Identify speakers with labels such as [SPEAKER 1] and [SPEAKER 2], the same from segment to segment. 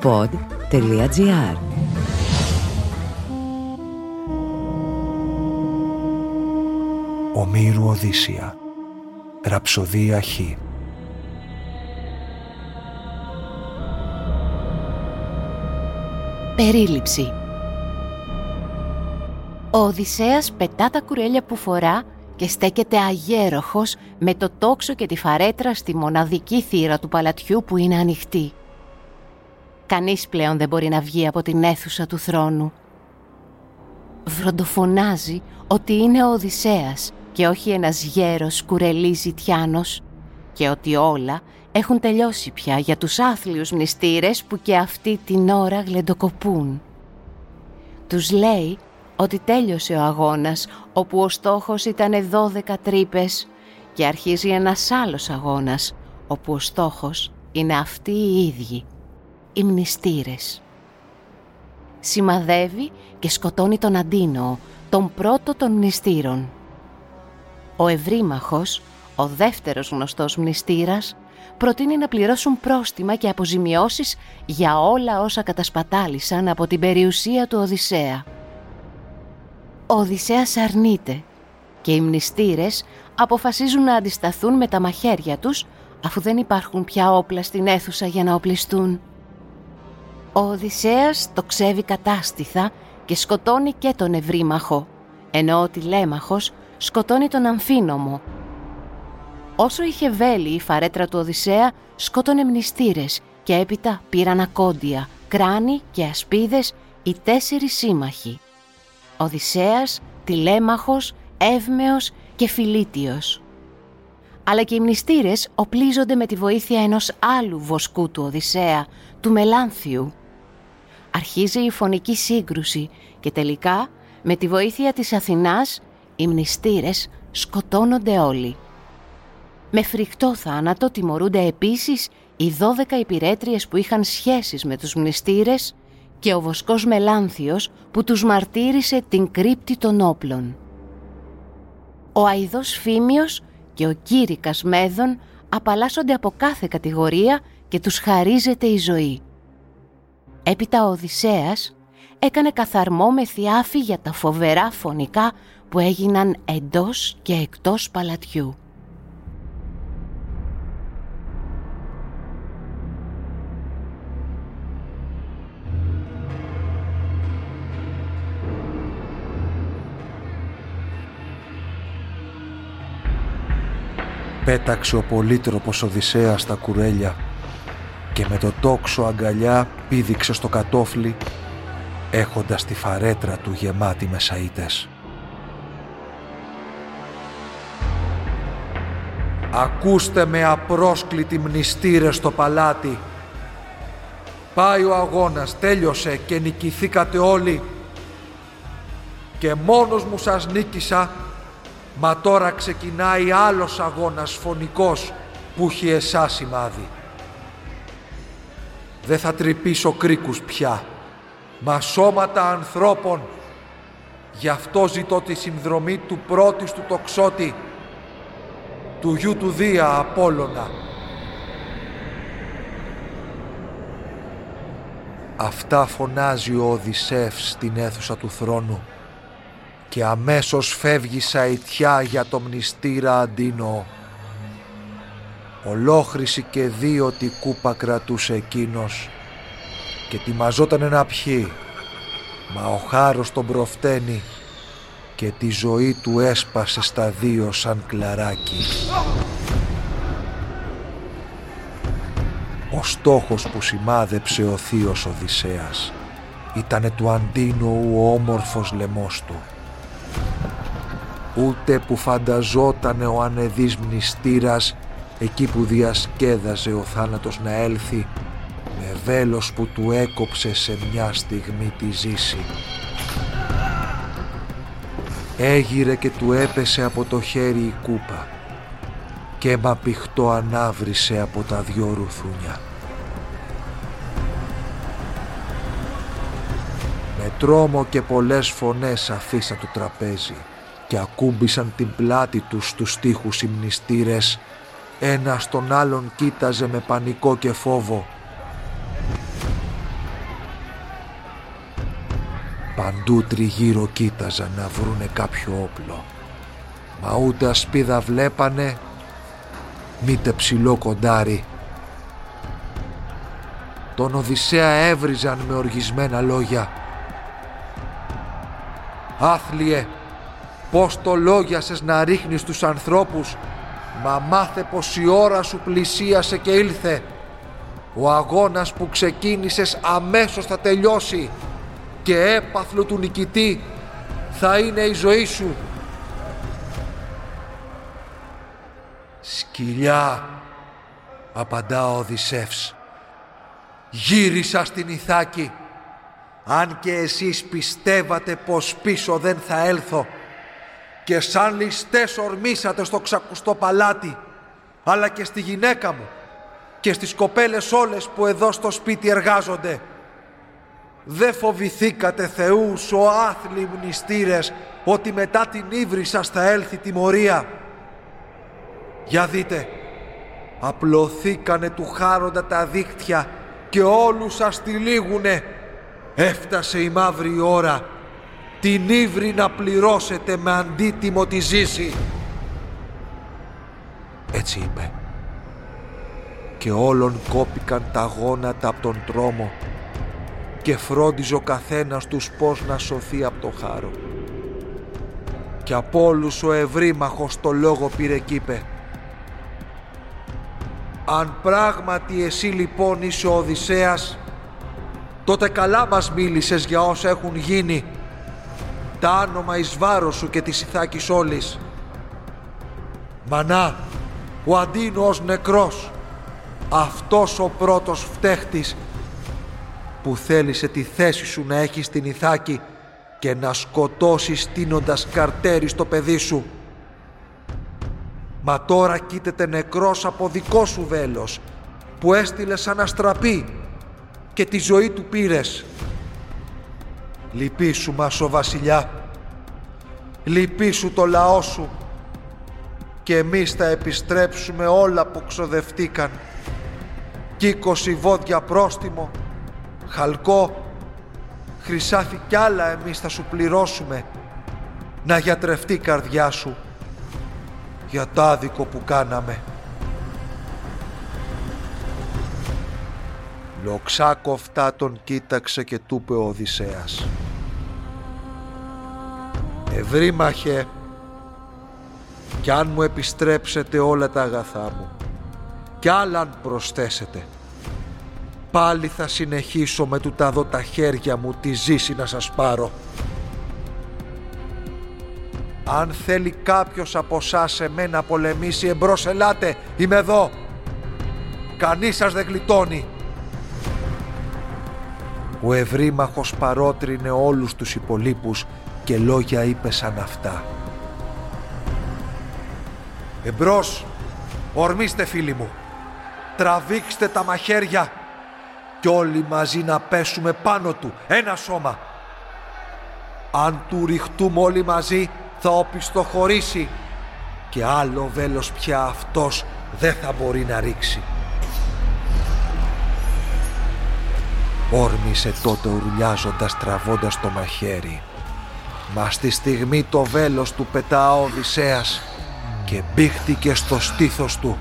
[SPEAKER 1] pod.gr
[SPEAKER 2] Ομήρου Οδύσσια. Ραψοδία Χ.
[SPEAKER 3] Περίληψη. Ο Οδυσσέας πετά τα κουρέλια που φορά και στέκεται αγέροχος με το τόξο και τη φαρέτρα στη μοναδική θύρα του παλατιού που είναι ανοιχτή. Κανείς πλέον δεν μπορεί να βγει από την αίθουσα του θρόνου. Βροντοφωνάζει ότι είναι ο Οδυσσέας και όχι ένας γέρος κουρελής ζητιάνος και ότι όλα έχουν τελειώσει πια για τους άθλιους μνηστήρες που και αυτή την ώρα γλεντοκοπούν. Τους λέει ότι τέλειωσε ο αγώνας όπου ο στόχος ήταν 12 τρύπες και αρχίζει ένας άλλος αγώνας όπου ο στόχος είναι αυτοί οι ίδιοι, οι μνηστήρες. Σημαδεύει και σκοτώνει τον Αντίνο, τον πρώτο των μνηστήρων. Ο Ευρύμαχος, ο δεύτερος γνωστός μνηστήρας, προτείνει να πληρώσουν πρόστιμα και αποζημιώσεις για όλα όσα κατασπατάλησαν από την περιουσία του Οδυσσέα. Ο Οδυσσέας αρνείται και οι μνηστήρες αποφασίζουν να αντισταθούν με τα μαχαίρια τους αφού δεν υπάρχουν πια όπλα στην αίθουσα για να οπλιστούν. Ο Οδυσσέας το ξέβει κατάστηθα και σκοτώνει και τον Ευρύμαχο, ενώ ο Τηλέμαχος σκοτώνει τον Αμφίνομο. Όσο είχε βέλη η φαρέτρα του Οδυσσέα, σκότωνε μνηστήρες και έπειτα πήραν ακόντια, κράνη και ασπίδες οι τέσσερις σύμμαχοι. Οδυσσέας, Τηλέμαχος, Εύμεος και Φιλίτιος. Αλλά και οι μνηστήρες οπλίζονται με τη βοήθεια ενός άλλου βοσκού του Οδυσσέα, του Μελάνθιου. Αρχίζει η φωνική σύγκρουση και τελικά με τη βοήθεια της Αθηνάς οι μνηστήρες σκοτώνονται όλοι. Με φρικτό θάνατο τιμωρούνται επίσης οι 12 υπηρέτριες που είχαν σχέσεις με τους μνηστήρες και ο βοσκός Μελάνθιος που τους μαρτύρησε την κρύπτη των όπλων. Ο Αιδός Φίμιος και ο Κήρυκας Μέδων απαλλάσσονται από κάθε κατηγορία και τους χαρίζεται η ζωή. Έπειτα ο Οδυσσέας έκανε καθαρμό με θιάφη για τα φοβερά φωνικά που έγιναν εντός και εκτός παλατιού.
[SPEAKER 2] Πέταξε ο πολύτροπος Οδυσσέας στα κουρέλια και με το τόξο αγκαλιά πήδηξε στο κατόφλι έχοντας τη φαρέτρα του γεμάτη με σαΐτες. «Ακούστε με απρόσκλητη μνηστήρε στο παλάτι. Πάει ο αγώνας, τέλειωσε και νικηθήκατε όλοι. Και μόνος μου σας νίκησα Μα τώρα ξεκινάει άλλος αγώνας φωνικός που έχει εσάς σημάδι. Δεν θα τρυπήσω κρίκους πια, μα σώματα ανθρώπων. Γι' αυτό ζητώ τη συνδρομή του πρώτης του τοξότη, του γιου του Δία Απόλλωνα. Αυτά φωνάζει ο Οδυσσεύς στην αίθουσα του θρόνου και αμέσως φεύγει σαιτιά για το μνηστήρα Αντίνο. Ολόχρηση και δύο τη κούπα κρατούσε εκείνος και τιμαζόταν να πιει, μα ο χάρος τον προφταίνει και τη ζωή του έσπασε στα δύο σαν κλαράκι. Ο στόχος που σημάδεψε ο θείος Οδυσσέας ήτανε του Αντίνου ο όμορφος λαιμός του ούτε που φανταζότανε ο ανεδής μνηστήρας εκεί που διασκέδαζε ο θάνατος να έλθει με βέλος που του έκοψε σε μια στιγμή τη ζήση. Έγειρε και του έπεσε από το χέρι η κούπα και αίμα πηχτό ανάβρισε από τα δυο ρουθούνια. Με τρόμο και πολλές φωνές αφήσα το τραπέζι και ακούμπησαν την πλάτη τους στους τοίχους οι μνηστήρες. Ένα τον άλλον κοίταζε με πανικό και φόβο. Παντού τριγύρω κοίταζαν να βρούνε κάποιο όπλο. Μα ούτε ασπίδα βλέπανε, μήτε ψηλό κοντάρι. Τον Οδυσσέα έβριζαν με οργισμένα λόγια. «Άθλιε, πώς το λόγιασες να ρίχνεις τους ανθρώπους μα μάθε πως η ώρα σου πλησίασε και ήλθε. Ο αγώνας που ξεκίνησες αμέσως θα τελειώσει και έπαθλο του νικητή θα είναι η ζωή σου. Σκυλιά, απαντά ο Οδυσσεύς. Γύρισα στην Ιθάκη. Αν και εσείς πιστεύατε πως πίσω δεν θα έλθω και σαν ληστές ορμήσατε στο ξακουστό παλάτι αλλά και στη γυναίκα μου και στις κοπέλες όλες που εδώ στο σπίτι εργάζονται Δε φοβηθήκατε θεούς ο άθλοι μνηστήρες ότι μετά την ύβρις σας θα έλθει τιμωρία. Για δείτε, απλωθήκανε του χάροντα τα δίχτυα και όλους σας τυλίγουνε. Έφτασε η μαύρη ώρα την ύβρι να πληρώσετε με αντίτιμο τη ζήση. Έτσι είπε. Και όλων κόπηκαν τα γόνατα από τον τρόμο και φρόντιζε ο καθένας τους πώς να σωθεί από το χάρο. Και από όλους ο ευρύμαχος το λόγο πήρε κι είπε «Αν πράγματι εσύ λοιπόν είσαι ο Οδυσσέας, τότε καλά μας μίλησες για όσα έχουν γίνει, τα άνομα εις βάρος σου και της Ιθάκης όλης. Μανά, ο Αντίνος νεκρός, αυτός ο πρώτος φταίχτης που θέλησε τη θέση σου να έχεις στην Ιθάκη και να σκοτώσεις στείνοντας καρτέρι στο παιδί σου. Μα τώρα κοίταται νεκρός από δικό σου βέλος που έστειλε σαν αστραπή και τη ζωή του πήρες. Λυπήσου μας ο βασιλιά, λυπήσου το λαό σου και εμείς θα επιστρέψουμε όλα που ξοδευτήκαν. Κίκωση βόδια πρόστιμο χαλκό, χρυσάφι κι άλλα εμείς θα σου πληρώσουμε να γιατρευτεί η καρδιά σου για το άδικο που κάναμε. Λοξάκοφτα τον κοίταξε και του είπε ο Οδυσσέας. Ευρύμαχε, κι αν μου επιστρέψετε όλα τα αγαθά μου, κι άλλα αν προσθέσετε, πάλι θα συνεχίσω με του τα δω τα χέρια μου τη ζήση να σας πάρω. Αν θέλει κάποιος από εσάς σε μένα πολεμήσει εμπρός ελάτε, είμαι εδώ. Κανείς σας δεν γλιτώνει. Ο ευρύμαχος παρότρινε όλους τους υπολείπους και λόγια είπε σαν αυτά. Εμπρός, ορμήστε φίλοι μου, τραβήξτε τα μαχαίρια κι όλοι μαζί να πέσουμε πάνω του, ένα σώμα. Αν του ριχτούμε όλοι μαζί θα οπισθοχωρήσει και άλλο βέλος πια αυτός δεν θα μπορεί να ρίξει. Όρμησε τότε ουρλιάζοντας τραβώντας το μαχαίρι. Μα στη στιγμή το βέλος του πετά ο Οδυσσέας και μπήχτηκε στο στήθος του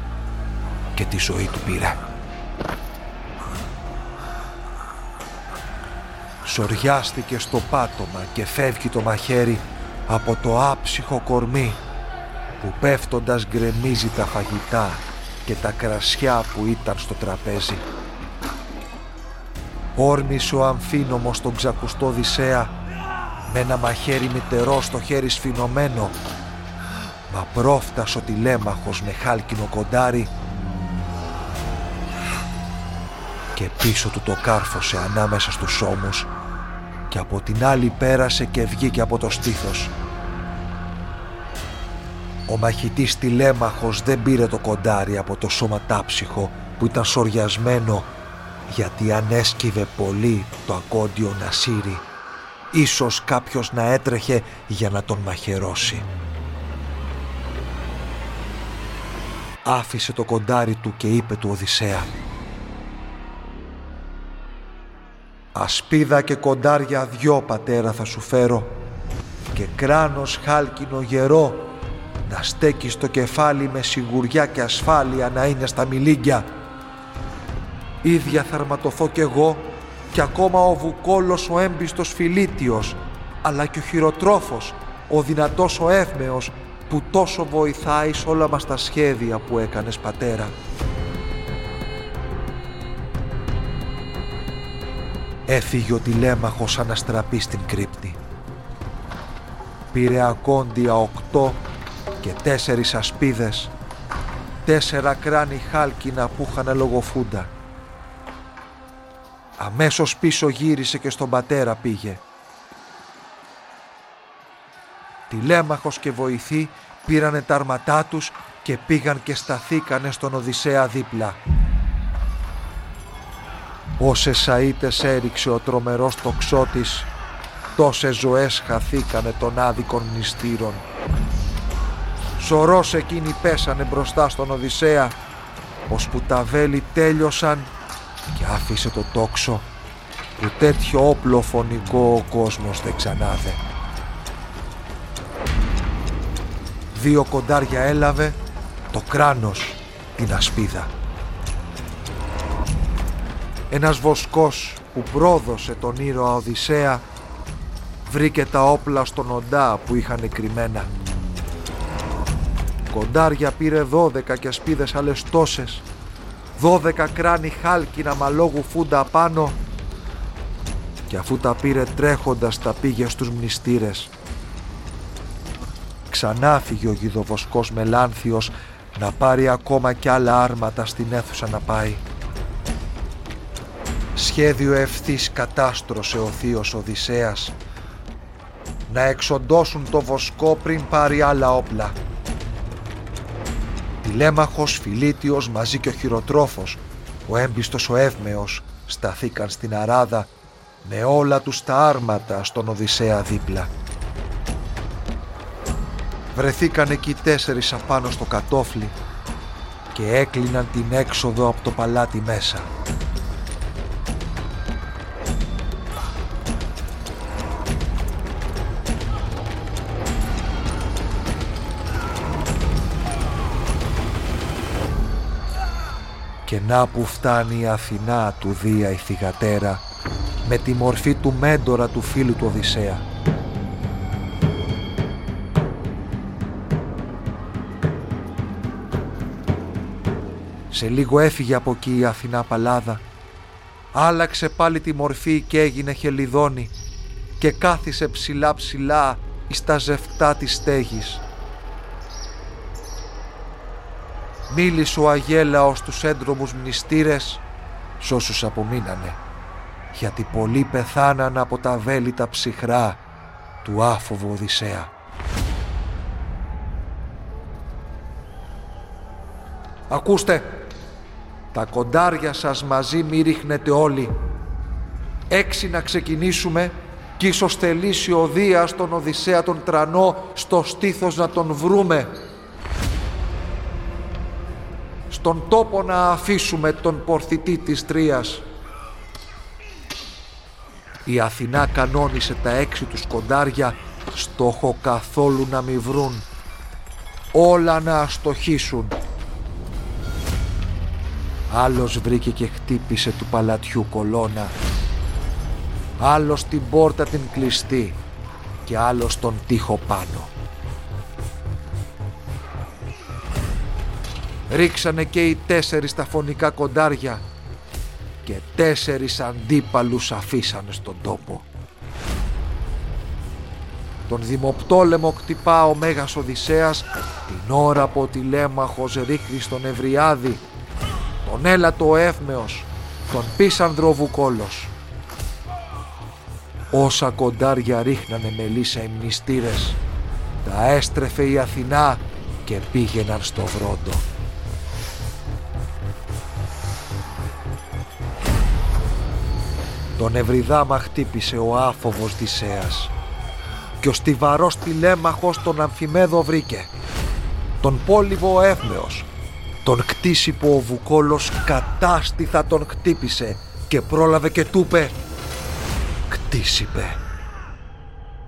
[SPEAKER 2] και τη ζωή του πήρε. Σοριάστηκε στο πάτωμα και φεύγει το μαχαίρι από το άψυχο κορμί που πέφτοντας γκρεμίζει τα φαγητά και τα κρασιά που ήταν στο τραπέζι. Όρμησε ο αμφίνομος τον ξακουστό Δυσσέα με ένα μαχαίρι μητερό στο χέρι σφινωμένο. Μα πρόφτασε ο τηλέμαχος με χάλκινο κοντάρι. Και πίσω του το κάρφωσε ανάμεσα στους ώμους. Και από την άλλη πέρασε και βγήκε από το στήθος. Ο μαχητής τηλέμαχος δεν πήρε το κοντάρι από το σώμα τάψυχο που ήταν σοριασμένο γιατί αν έσκυβε πολύ το ακόντιο να σύρει ίσως κάποιος να έτρεχε για να τον μαχαιρώσει. Άφησε το κοντάρι του και είπε του Οδυσσέα Ασπίδα και κοντάρια δυο πατέρα θα σου φέρω και κράνος χάλκινο γερό να στέκει στο κεφάλι με σιγουριά και ασφάλεια να είναι στα μιλίγκια. Ίδια θα αρματωθώ κι εγώ και ακόμα ο Βουκόλος ο έμπιστος Φιλίτιος αλλά και ο χειροτρόφος, ο δυνατός ο εύμεος που τόσο βοηθάει σε όλα μας τα σχέδια που έκανες πατέρα. Έφυγε ο τηλέμαχος αναστραπή στην κρύπτη. Πήρε ακόντια οκτώ και τέσσερις ασπίδες, τέσσερα κράνη χάλκινα που είχαν λογοφούντα. Αμέσως πίσω γύρισε και στον πατέρα πήγε. Τηλέμαχος και βοηθοί πήρανε τα αρματά τους και πήγαν και σταθήκανε στον Οδυσσέα δίπλα. Όσες σαΐτες έριξε ο τρομερός τοξότης, τόσες ζωές χαθήκανε των άδικων μνηστήρων. Σωρός εκείνοι πέσανε μπροστά στον Οδυσσέα, που τα βέλη τέλειωσαν και άφησε το τόξο που τέτοιο όπλο φωνικό ο κόσμος δεν ξανάδε. Δύο κοντάρια έλαβε το κράνος την ασπίδα. Ένας βοσκός που πρόδωσε τον ήρωα Οδυσσέα βρήκε τα όπλα στον οντά που είχαν κρυμμένα. Κοντάρια πήρε δώδεκα και ασπίδες άλλες τόσες, δώδεκα κράνη χάλκινα μαλόγου φούντα απάνω και αφού τα πήρε τρέχοντας τα πήγε στους μνηστήρες. Ξανά φύγει ο γιδοβοσκός Μελάνθιος να πάρει ακόμα κι άλλα άρματα στην αίθουσα να πάει. Σχέδιο ευθύς κατάστρωσε ο θείος Οδυσσέας να εξοντώσουν το βοσκό πριν πάρει άλλα όπλα. Τηλέμαχος, Φιλίτιος μαζί και ο χειροτρόφος, ο έμπιστος ο Εύμεος, σταθήκαν στην αράδα με όλα τους τα άρματα στον Οδυσσέα δίπλα. Βρεθήκαν εκεί τέσσερις απάνω στο κατόφλι και έκλειναν την έξοδο από το παλάτι μέσα. Και να που φτάνει η Αθηνά του Δία η θυγατέρα με τη μορφή του μέντορα του φίλου του Οδυσσέα. Σε λίγο έφυγε από εκεί η Αθηνά Παλάδα. Άλλαξε πάλι τη μορφή και έγινε χελιδόνι και κάθισε ψηλά ψηλά εις τα ζευτά της στέγης. Μίλησε ο Αγέλαος τους έντρομους μνηστήρες σ' όσους απομείνανε γιατί πολλοί πεθάναν από τα βέλη τα ψυχρά του άφοβου Οδυσσέα. Ακούστε, τα κοντάρια σας μαζί μη ρίχνετε όλοι. Έξι να ξεκινήσουμε κι ίσως θελήσει ο Δίας τον Οδυσσέα τον τρανό στο στήθος να τον βρούμε. Στον τόπο να αφήσουμε τον πορθητή της Τρίας. Η Αθηνά κανόνισε τα έξι τους κοντάρια στόχο καθόλου να μη βρουν. Όλα να αστοχήσουν Άλλος βρήκε και χτύπησε του παλατιού κολόνα. Άλλος την πόρτα την κλειστή και άλλος τον τοίχο πάνω. Ρίξανε και οι τέσσερις τα φωνικά κοντάρια και τέσσερις αντίπαλους αφήσανε στον τόπο. Τον δημοπτόλεμο κτυπά ο Μέγας Οδυσσέας την ώρα που ο τηλέμαχος ρίχνει στον Ευριάδη τον έλατο ο Εύμεος, τον πίσανδρο Βουκόλος. Όσα κοντάρια ρίχνανε με λύσα οι μνηστήρες, τα έστρεφε η Αθηνά και πήγαιναν στο βρόντο. Τον Ευρυδάμα χτύπησε ο άφοβος Δυσσέας και ο στιβαρός τηλέμαχος τον Αμφιμέδο βρήκε. Τον πόλυβο ο Εύμεος τον κτίσει που ο Βουκόλος κατάστηθα τον χτύπησε και πρόλαβε και του είπε Της είπε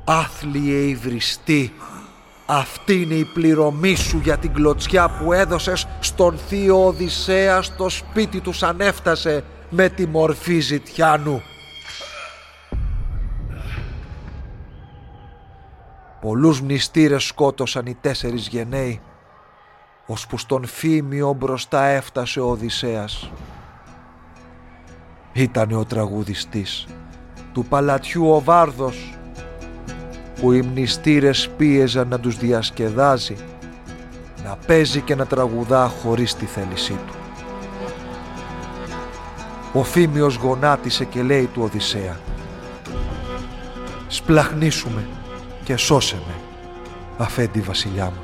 [SPEAKER 2] «Άθλιε υβριστή, αυτή είναι η πληρωμή σου για την κλωτσιά που έδωσες στον θείο Οδυσσέα στο σπίτι του σαν έφτασε με τη μορφή ζητιάνου». Πολλούς μνηστήρες σκότωσαν οι τέσσερις γενναίοι, ώσπου στον φήμιο μπροστά έφτασε ο Οδυσσέας. Ήτανε ο τραγουδιστής του παλατιού ο Βάρδος, που οι μνηστήρες πίεζαν να τους διασκεδάζει, να παίζει και να τραγουδά χωρίς τη θέλησή του. Ο Φήμιος γονάτισε και λέει του Οδυσσέα «Σπλαχνίσουμε και σώσε με, αφέντη βασιλιά μου.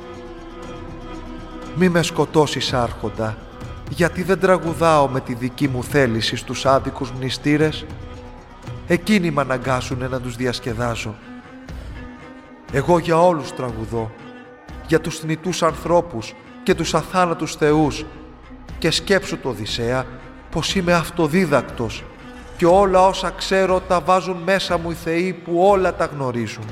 [SPEAKER 2] Μη με σκοτώσεις άρχοντα, γιατί δεν τραγουδάω με τη δική μου θέληση στους άδικους μνηστήρες. Εκείνοι με αναγκάσουνε να τους διασκεδάζω. Εγώ για όλους τραγουδώ, για τους θνητούς ανθρώπους και τους αθάνατους θεούς και σκέψου το Οδυσσέα πως είμαι αυτοδίδακτος και όλα όσα ξέρω τα βάζουν μέσα μου οι θεοί που όλα τα γνωρίζουν.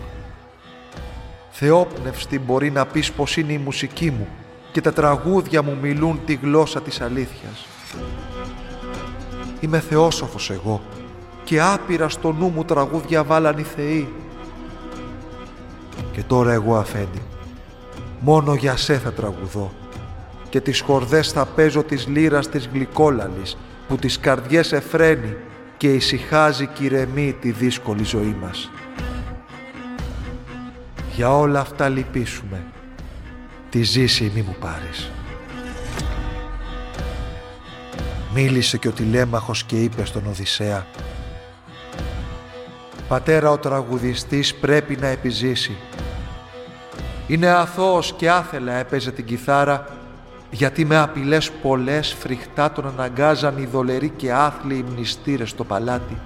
[SPEAKER 2] Θεόπνευστη μπορεί να πεις πως είναι η μουσική μου και τα τραγούδια μου μιλούν τη γλώσσα της αλήθειας. Είμαι θεόσοφος εγώ και άπειρα στο νου μου τραγούδια βάλαν οι θεοί. Και τώρα εγώ αφέντη, μόνο για σε θα τραγουδώ και τις χορδές θα παίζω της λύρας της γλυκόλαλης που τις καρδιές εφραίνει και ησυχάζει και ηρεμεί τη δύσκολη ζωή μας. Για όλα αυτά λυπήσουμε. Τη ζήση μη μου πάρεις. Μίλησε και ο τηλέμαχος και είπε στον Οδυσσέα «Πατέρα, ο τραγουδιστής πρέπει να επιζήσει. Είναι αθώος και άθελα έπαιζε την κιθάρα γιατί με απειλές πολλές φρικτά τον αναγκάζαν οι δολεροί και άθλιοι μνηστήρες στο παλάτι.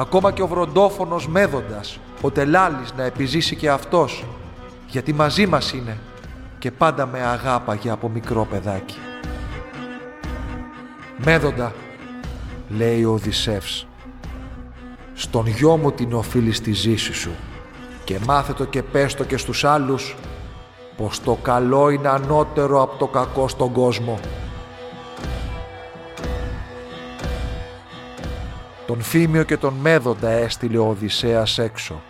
[SPEAKER 2] Ακόμα και ο βροντόφωνος Μέδοντας ο Τελάλης να επιζήσει και αυτός, γιατί μαζί μας είναι και πάντα με αγάπαγε από μικρό παιδάκι. Μέδοντα, λέει ο Οδυσσεύς, στον γιο μου την οφείλεις στη ζήση σου και μάθε το και πες το και στους άλλους πως το καλό είναι ανώτερο από το κακό στον κόσμο. Τον Φήμιο και τον Μέδοντα έστειλε ο Οδυσσέας έξω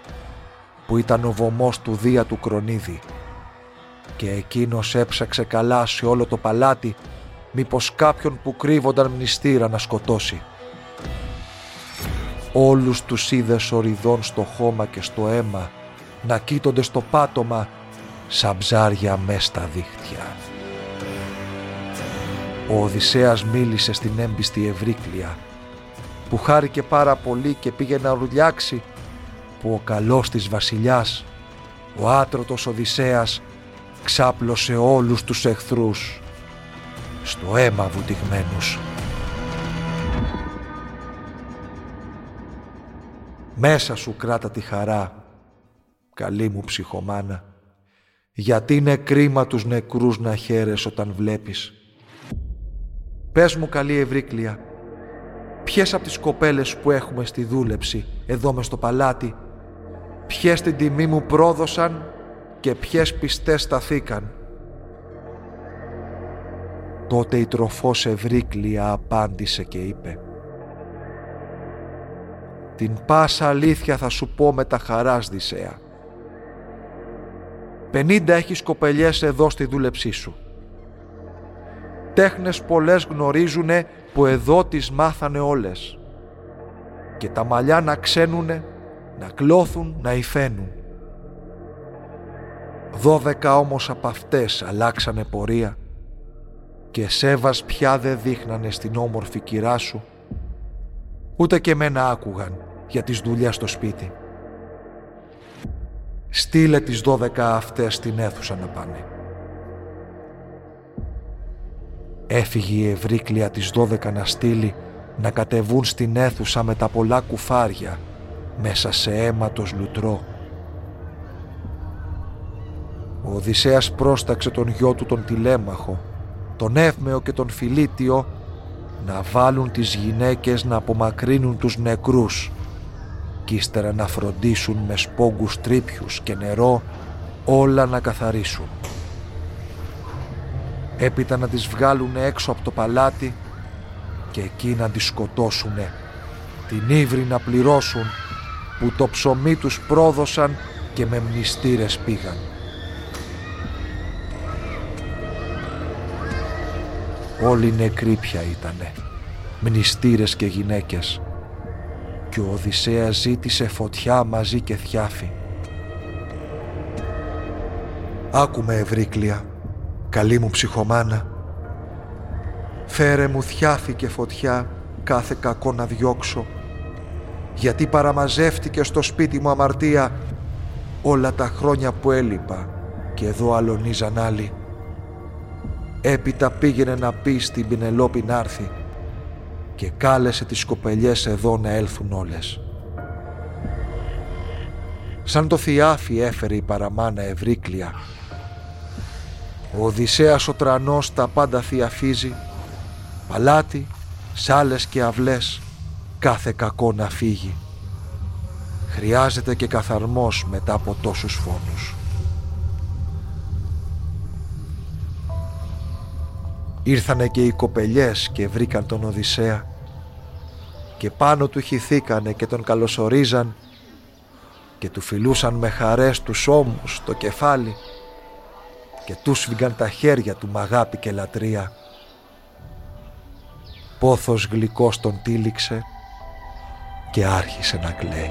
[SPEAKER 2] που ήταν ο βωμός του Δία του Κρονίδη και εκείνος έψαξε καλά σε όλο το παλάτι μήπως κάποιον που κρύβονταν μνηστήρα να σκοτώσει. Όλους τους είδε σοριδών στο χώμα και στο αίμα να κοίτονται στο πάτωμα σαν ψάρια μες στα δίχτυα. Ο Οδυσσέας μίλησε στην έμπιστη Ευρύκλεια που χάρηκε πάρα πολύ και πήγε να ρουλιάξει που ο καλός της βασιλιάς, ο άτρωτος Οδυσσέας, ξάπλωσε όλους τους εχθρούς στο αίμα βουτυγμένους. Μέσα σου κράτα τη χαρά, καλή μου ψυχομάνα, γιατί είναι κρίμα τους νεκρούς να χαίρες όταν βλέπεις. Πες μου καλή Ευρύκλεια, ποιες από τις κοπέλες που έχουμε στη δούλεψη εδώ μες στο παλάτι; Ποιες την τιμή μου πρόδωσαν και ποιες πιστές σταθήκαν; Τότε η τροφός Ευρύκλεια απάντησε και είπε «Την πάσα αλήθεια θα σου πω με τα χαράς Δυσσέα. Πενήντα έχεις κοπελιές εδώ στη δούλεψή σου. Τέχνες πολλές γνωρίζουνε που εδώ τις μάθανε όλες. Και τα μαλλιά να ξένουνε να κλώθουν, να υφαίνουν. Δώδεκα όμως από αυτές αλλάξανε πορεία και σέβας πια δεν δείχνανε στην όμορφη κυρά σου, ούτε και μένα άκουγαν για τις δουλειές στο σπίτι. Στείλε τις δώδεκα αυτές στην αίθουσα να πάνε. Έφυγε η Ευρύκλεια τις δώδεκα να στείλει να κατεβούν στην αίθουσα με τα πολλά κουφάρια μέσα σε αίματος λουτρό. Ο Οδυσσέας πρόσταξε τον γιο του τον τηλέμαχο, τον Εύμεο και τον Φιλίτιο να βάλουν τις γυναίκες να απομακρύνουν τους νεκρούς κι ύστερα να φροντίσουν με σπόγκους τρίπιους και νερό όλα να καθαρίσουν. Έπειτα να τις βγάλουν έξω από το παλάτι και εκεί να τις σκοτώσουνε, την ύβρη να πληρώσουν που το ψωμί τους πρόδωσαν και με μνηστήρες πήγαν. Όλοι νεκροί πια ήτανε, μνηστήρες και γυναίκες και ο Οδυσσέας ζήτησε φωτιά μαζί και θιάφη. Άκουμε Ευρύκλια, καλή μου ψυχομάνα. Φέρε μου θιάφη και φωτιά κάθε κακό να διώξω γιατί παραμαζεύτηκε στο σπίτι μου αμαρτία όλα τα χρόνια που έλειπα και εδώ αλωνίζαν άλλοι. Έπειτα πήγαινε να πει στην Πινελόπη να έρθει και κάλεσε τις κοπελιές εδώ να έλθουν όλες. Σαν το θιάφι έφερε η παραμάνα Ευρύκλια. Ο Οδυσσέας ο τρανός τα πάντα θιαφίζει, παλάτι, σάλες και αυλές, κάθε κακό να φύγει. Χρειάζεται και καθαρμός μετά από τόσους φόνους. Ήρθανε και οι κοπελιές και βρήκαν τον Οδυσσέα και πάνω του χυθήκανε και τον καλωσορίζαν και του φιλούσαν με χαρές τους ώμους το κεφάλι και του σφίγγαν τα χέρια του με αγάπη και λατρεία. Πόθος γλυκός τον τύλιξε και άρχισε να κλαίει.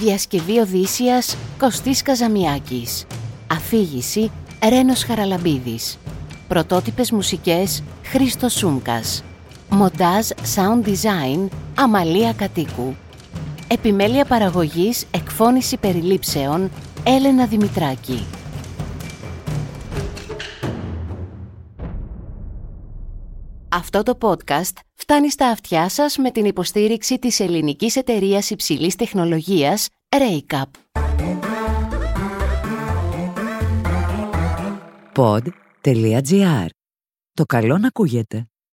[SPEAKER 3] Διασκευή Οδύσσιας Κωστής Καζαμιάκης Αφήγηση Ρένος Χαραλαμπίδης Πρωτότυπες μουσικές Χρήστος Σούμκας Μοντάζ Sound Design Αμαλία Κατοίκου Επιμέλεια παραγωγής Εκφώνηση περιλήψεων Έλενα Δημητράκη Αυτό το podcast φτάνει στα αυτιά σας με την υποστήριξη της ελληνικής εταιρείας υψηλής τεχνολογίας Raycap.
[SPEAKER 1] Pod.gr. Το καλό να ακούγεται.